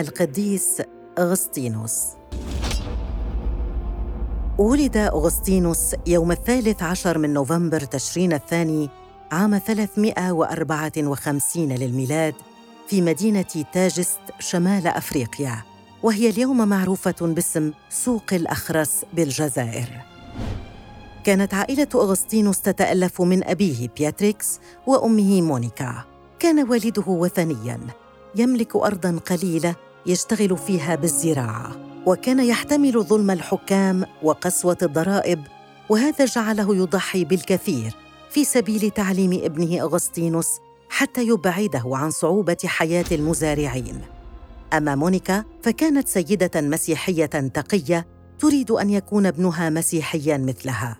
القديس أغسطينوس. ولد أغسطينوس يوم الثالث عشر من نوفمبر تشرين الثاني عام 354 للميلاد في مدينة تاجست شمال أفريقيا وهي اليوم معروفة باسم سوق أهراس بالجزائر. كانت عائلة أغسطينوس تتألف من أبيه بياتريكس وأمه مونيكا. كان والده وثنياً. يملك أرضاً قليلة يشتغل فيها بالزراعة وكان يحتمل ظلم الحكام وقسوة الضرائب وهذا جعله يضحي بالكثير في سبيل تعليم ابنه أغسطينوس حتى يبعده عن صعوبة حياة المزارعين. أما مونيكا فكانت سيدة مسيحية تقية تريد أن يكون ابنها مسيحياً مثلها.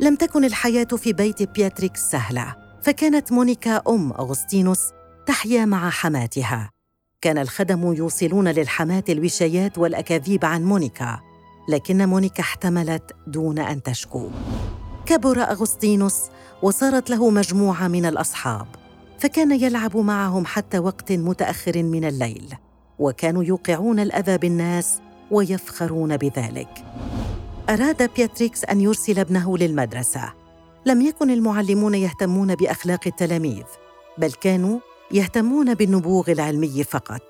لم تكن الحياة في بيت بياتريكس سهلة فكانت مونيكا أم أغسطينوس تحيا مع حماتها. كان الخدم يوصلون للحماة الوشايات والأكاذيب عن مونيكا لكن مونيكا احتملت دون أن تشكو. كبر أغسطينوس وصارت له مجموعة من الأصحاب فكان يلعب معهم حتى وقت متأخر من الليل وكانوا يوقعون الأذى بالناس ويفخرون بذلك. أراد بياتريكس أن يرسل ابنه للمدرسة. لم يكن المعلمون يهتمون بأخلاق التلاميذ بل كانوا يهتمون بالنبوغ العلمي فقط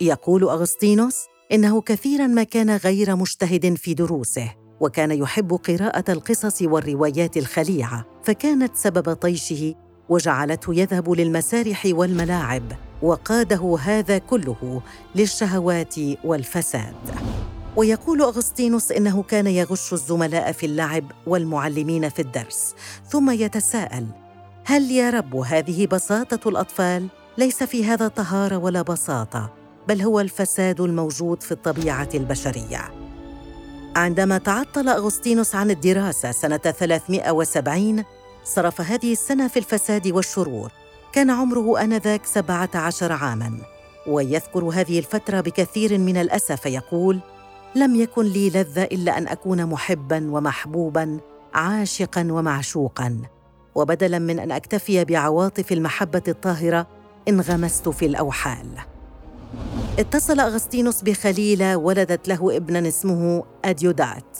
يقول أغسطينوس إنه كثيرا ما كان غير مجتهد في دروسه وكان يحب قراءة القصص والروايات الخليعة فكانت سبب طيشه وجعلته يذهب للمسارح والملاعب وقاده هذا كله للشهوات والفساد ويقول أغسطينوس إنه كان يغش الزملاء في اللعب والمعلمين في الدرس ثم يتساءل هل يا رب هذه بساطة الأطفال؟ ليس في هذا طهارة ولا بساطة بل هو الفساد الموجود في الطبيعة البشرية. عندما تعطل أغسطينوس عن الدراسة سنة 370 صرف هذه السنة في الفساد والشرور. كان عمره آنذاك 17 عاماً. ويذكر هذه الفترة بكثير من الأسى فيقول لم يكن لي لذة إلا أن أكون محباً ومحبوباً عاشقاً ومعشوقاً. وبدلاً من أن أكتفي بعواطف المحبة الطاهرة انغمست في الأوحال. اتصل أغسطينوس بخليلة ولدت له ابنا اسمه أديودات.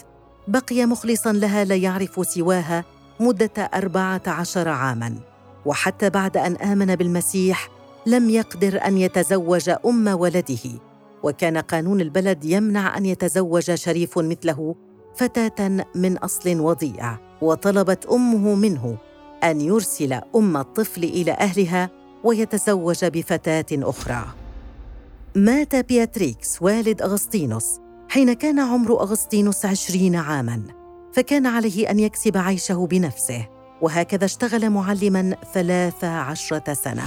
بقي مخلصا لها لا يعرف سواها مدة أربعة عشر عاماً. وحتى بعد أن آمن بالمسيح لم يقدر أن يتزوج أم ولده. وكان قانون البلد يمنع أن يتزوج شريف مثله فتاة من أصل وضيع. وطلبت أمه منه أن يرسل أم الطفل إلى أهلها ويتزوج بفتاة أخرى. مات بياتريكس والد أغسطينوس حين كان عمر أغسطينوس عشرين عاماً فكان عليه أن يكسب عيشه بنفسه وهكذا اشتغل معلماً ثلاث عشرة سنة.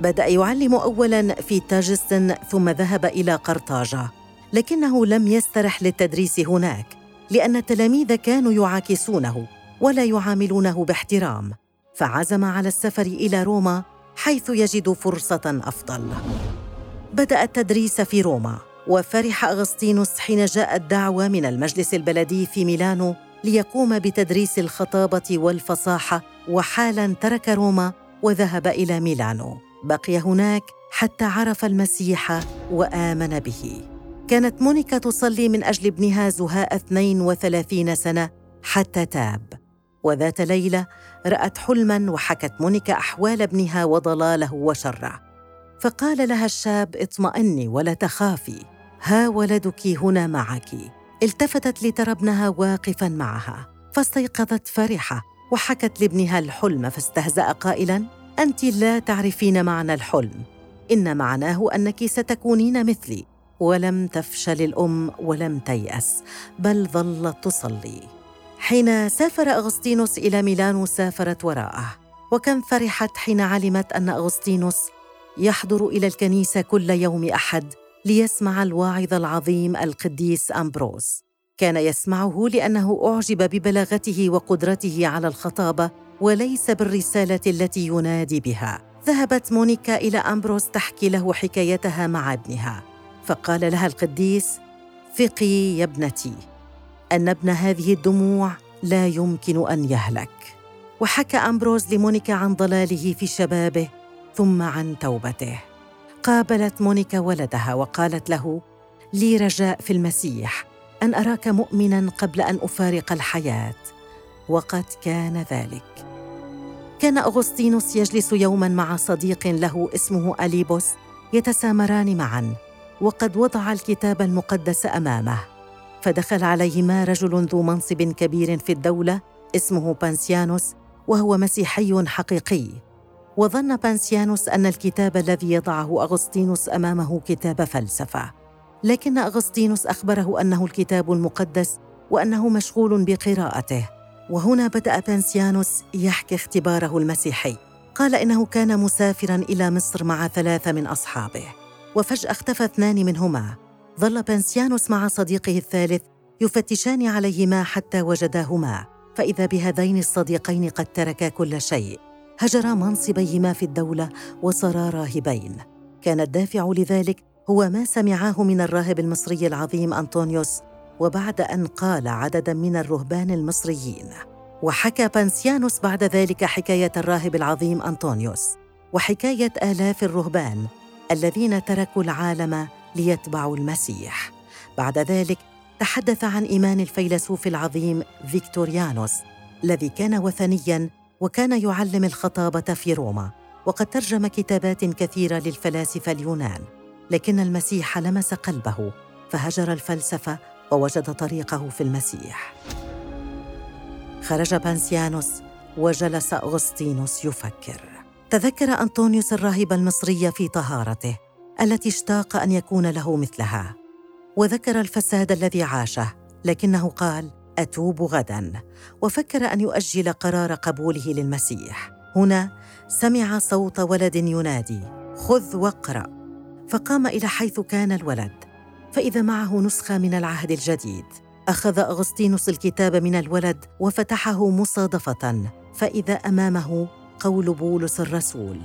بدأ يعلم أولاً في تاجستن ثم ذهب إلى قرطاجة لكنه لم يسترح للتدريس هناك لأن التلاميذ كانوا يعاكسونه ولا يعاملونه باحترام. فعزم على السفر إلى روما حيث يجد فرصة أفضل. بدأ التدريس في روما وفرح أغسطينوس حين جاءت دعوه من المجلس البلدي في ميلانو ليقوم بتدريس الخطابة والفصاحة وحالا ترك روما وذهب إلى ميلانو. بقي هناك حتى عرف المسيح وآمن به. كانت مونيكا تصلي من أجل ابنها زهاء 32 سنة حتى تاب. وذات ليلة رأت حلما وحكت مونيكا أحوال ابنها وضلاله وشره فقال لها الشاب اطمئني ولا تخافي. ها ولدك هنا معك. التفتت لترى ابنها واقفا معها. فاستيقظت فرحة وحكت لابنها الحلم فاستهزأ قائلا أنت لا تعرفين معنى الحلم. إن معناه أنك ستكونين مثلي. ولم تفشل الأم ولم تيأس بل ظلت تصلي. حين سافر أغسطينوس إلى ميلانو سافرت وراءه. وكم فرحت حين علمت أن أغسطينوس يحضر إلى الكنيسة كل يوم أحد ليسمع الواعظ العظيم القديس أمبروس. كان يسمعه لأنه أعجب ببلاغته وقدرته على الخطابة وليس بالرسالة التي ينادي بها. ذهبت مونيكا إلى أمبروس تحكي له حكايتها مع ابنها. فقال لها القديس ثقي يا ابنتي. أن ابن هذه الدموع لا يمكن أن يهلك. وحكى أمبروز لمونيكا عن ضلاله في شبابه ثم عن توبته. قابلت مونيكا ولدها وقالت له لي رجاء في المسيح أن أراك مؤمنا قبل أن أفارق الحياة. وقد كان ذلك. كان أغسطينوس يجلس يوما مع صديق له اسمه أليبوس يتسامران معا وقد وضع الكتاب المقدس أمامه. فدخل عليهما رجل ذو منصب كبير في الدولة اسمه بانسيانوس وهو مسيحي حقيقي. وظن بانسيانوس أن الكتاب الذي يضعه أغسطينوس أمامه كتاب فلسفة. لكن أغسطينوس أخبره أنه الكتاب المقدس وأنه مشغول بقراءته. وهنا بدأ بانسيانوس يحكي اختباره المسيحي. قال إنه كان مسافرا إلى مصر مع ثلاثة من أصحابه. وفجأة اختفى اثنان منهما. ظل بانسيانوس مع صديقه الثالث يفتشان عليهما حتى وجداهما فإذا بهذين الصديقين قد تركا كل شيء. هجرا منصبيهما في الدولة وصارا راهبين. كان الدافع لذلك هو ما سمعاه من الراهب المصري العظيم أنطونيوس وبعد أن قال عددا من الرهبان المصريين. وحكى بانسيانوس بعد ذلك حكاية الراهب العظيم أنطونيوس وحكاية آلاف الرهبان الذين تركوا العالم ليتبعوا المسيح. بعد ذلك تحدث عن إيمان الفيلسوف العظيم فيكتوريانوس الذي كان وثنيا وكان يعلم الخطابة في روما وقد ترجم كتابات كثيرة للفلاسفة اليونان. لكن المسيح لمس قلبه فهجر الفلسفة ووجد طريقه في المسيح. خرج بانسيانوس وجلس أغسطينوس يفكر. تذكر أنطونيوس الراهب المصري في طهارته. التي اشتاق أن يكون له مثلها. وذكر الفساد الذي عاشه لكنه قال أتوب غدا. وفكر أن يؤجل قرار قبوله للمسيح. هنا سمع صوت ولد ينادي خذ واقرأ فقام إلى حيث كان الولد. فإذا معه نسخة من العهد الجديد. أخذ أغسطينوس الكتاب من الولد وفتحه مصادفة. فإذا أمامه قول بولس الرسول.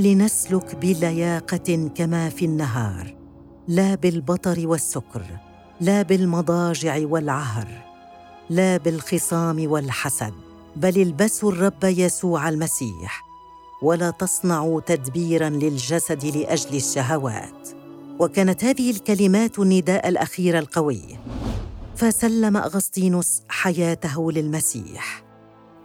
لنسلك بلياقة كما في النهار لا بالبطر والسكر لا بالمضاجع والعهر لا بالخصام والحسد بل البسوا الرب يسوع المسيح ولا تصنعوا تدبيرا للجسد لأجل الشهوات. وكانت هذه الكلمات النداء الأخير القوي. فسلم أغسطينوس حياته للمسيح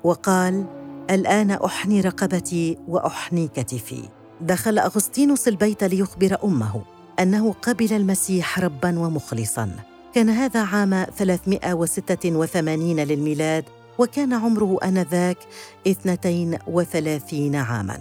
وقال الآن أحني رقبتي وأحني كتفي. دخل أغسطينوس البيت ليخبر أمه أنه قبل المسيح ربا ومخلصا. كان هذا عام 386 للميلاد وكان عمره آنذاك 32 عاماً.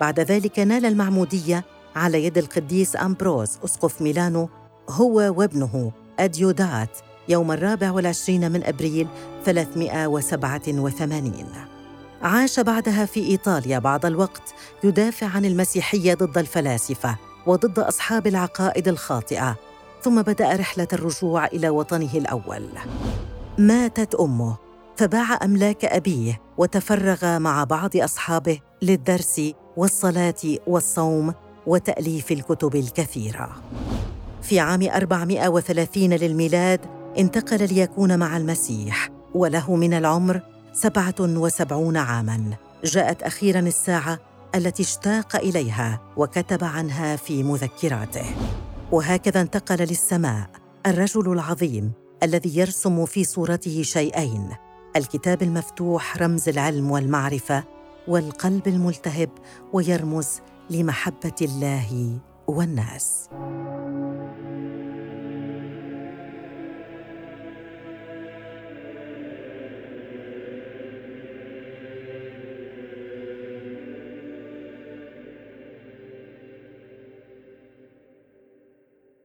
بعد ذلك نال المعمودية على يد القديس أمبروز أسقف ميلانو هو وابنه أديودات يوم الرابع والعشرين من أبريل 387 عاش بعدها في إيطاليا بعض الوقت يدافع عن المسيحية ضد الفلاسفة وضد أصحاب العقائد الخاطئة ثم بدأ رحلة الرجوع إلى وطنه الأول ماتت أمه فباع أملاك أبيه وتفرغ مع بعض أصحابه للدرس والصلاة والصوم وتأليف الكتب الكثيرة. في عام 430 للميلاد انتقل ليكون مع المسيح وله من العمر 77 عاماً. جاءت أخيراً الساعة التي اشتاق إليها وكتب عنها في مذكراته. وهكذا انتقل للسماء الرجل العظيم الذي يرسم في صورته شيئين الكتاب المفتوح رمز العلم والمعرفة والقلب الملتهب ويرمز لمحبة الله والناس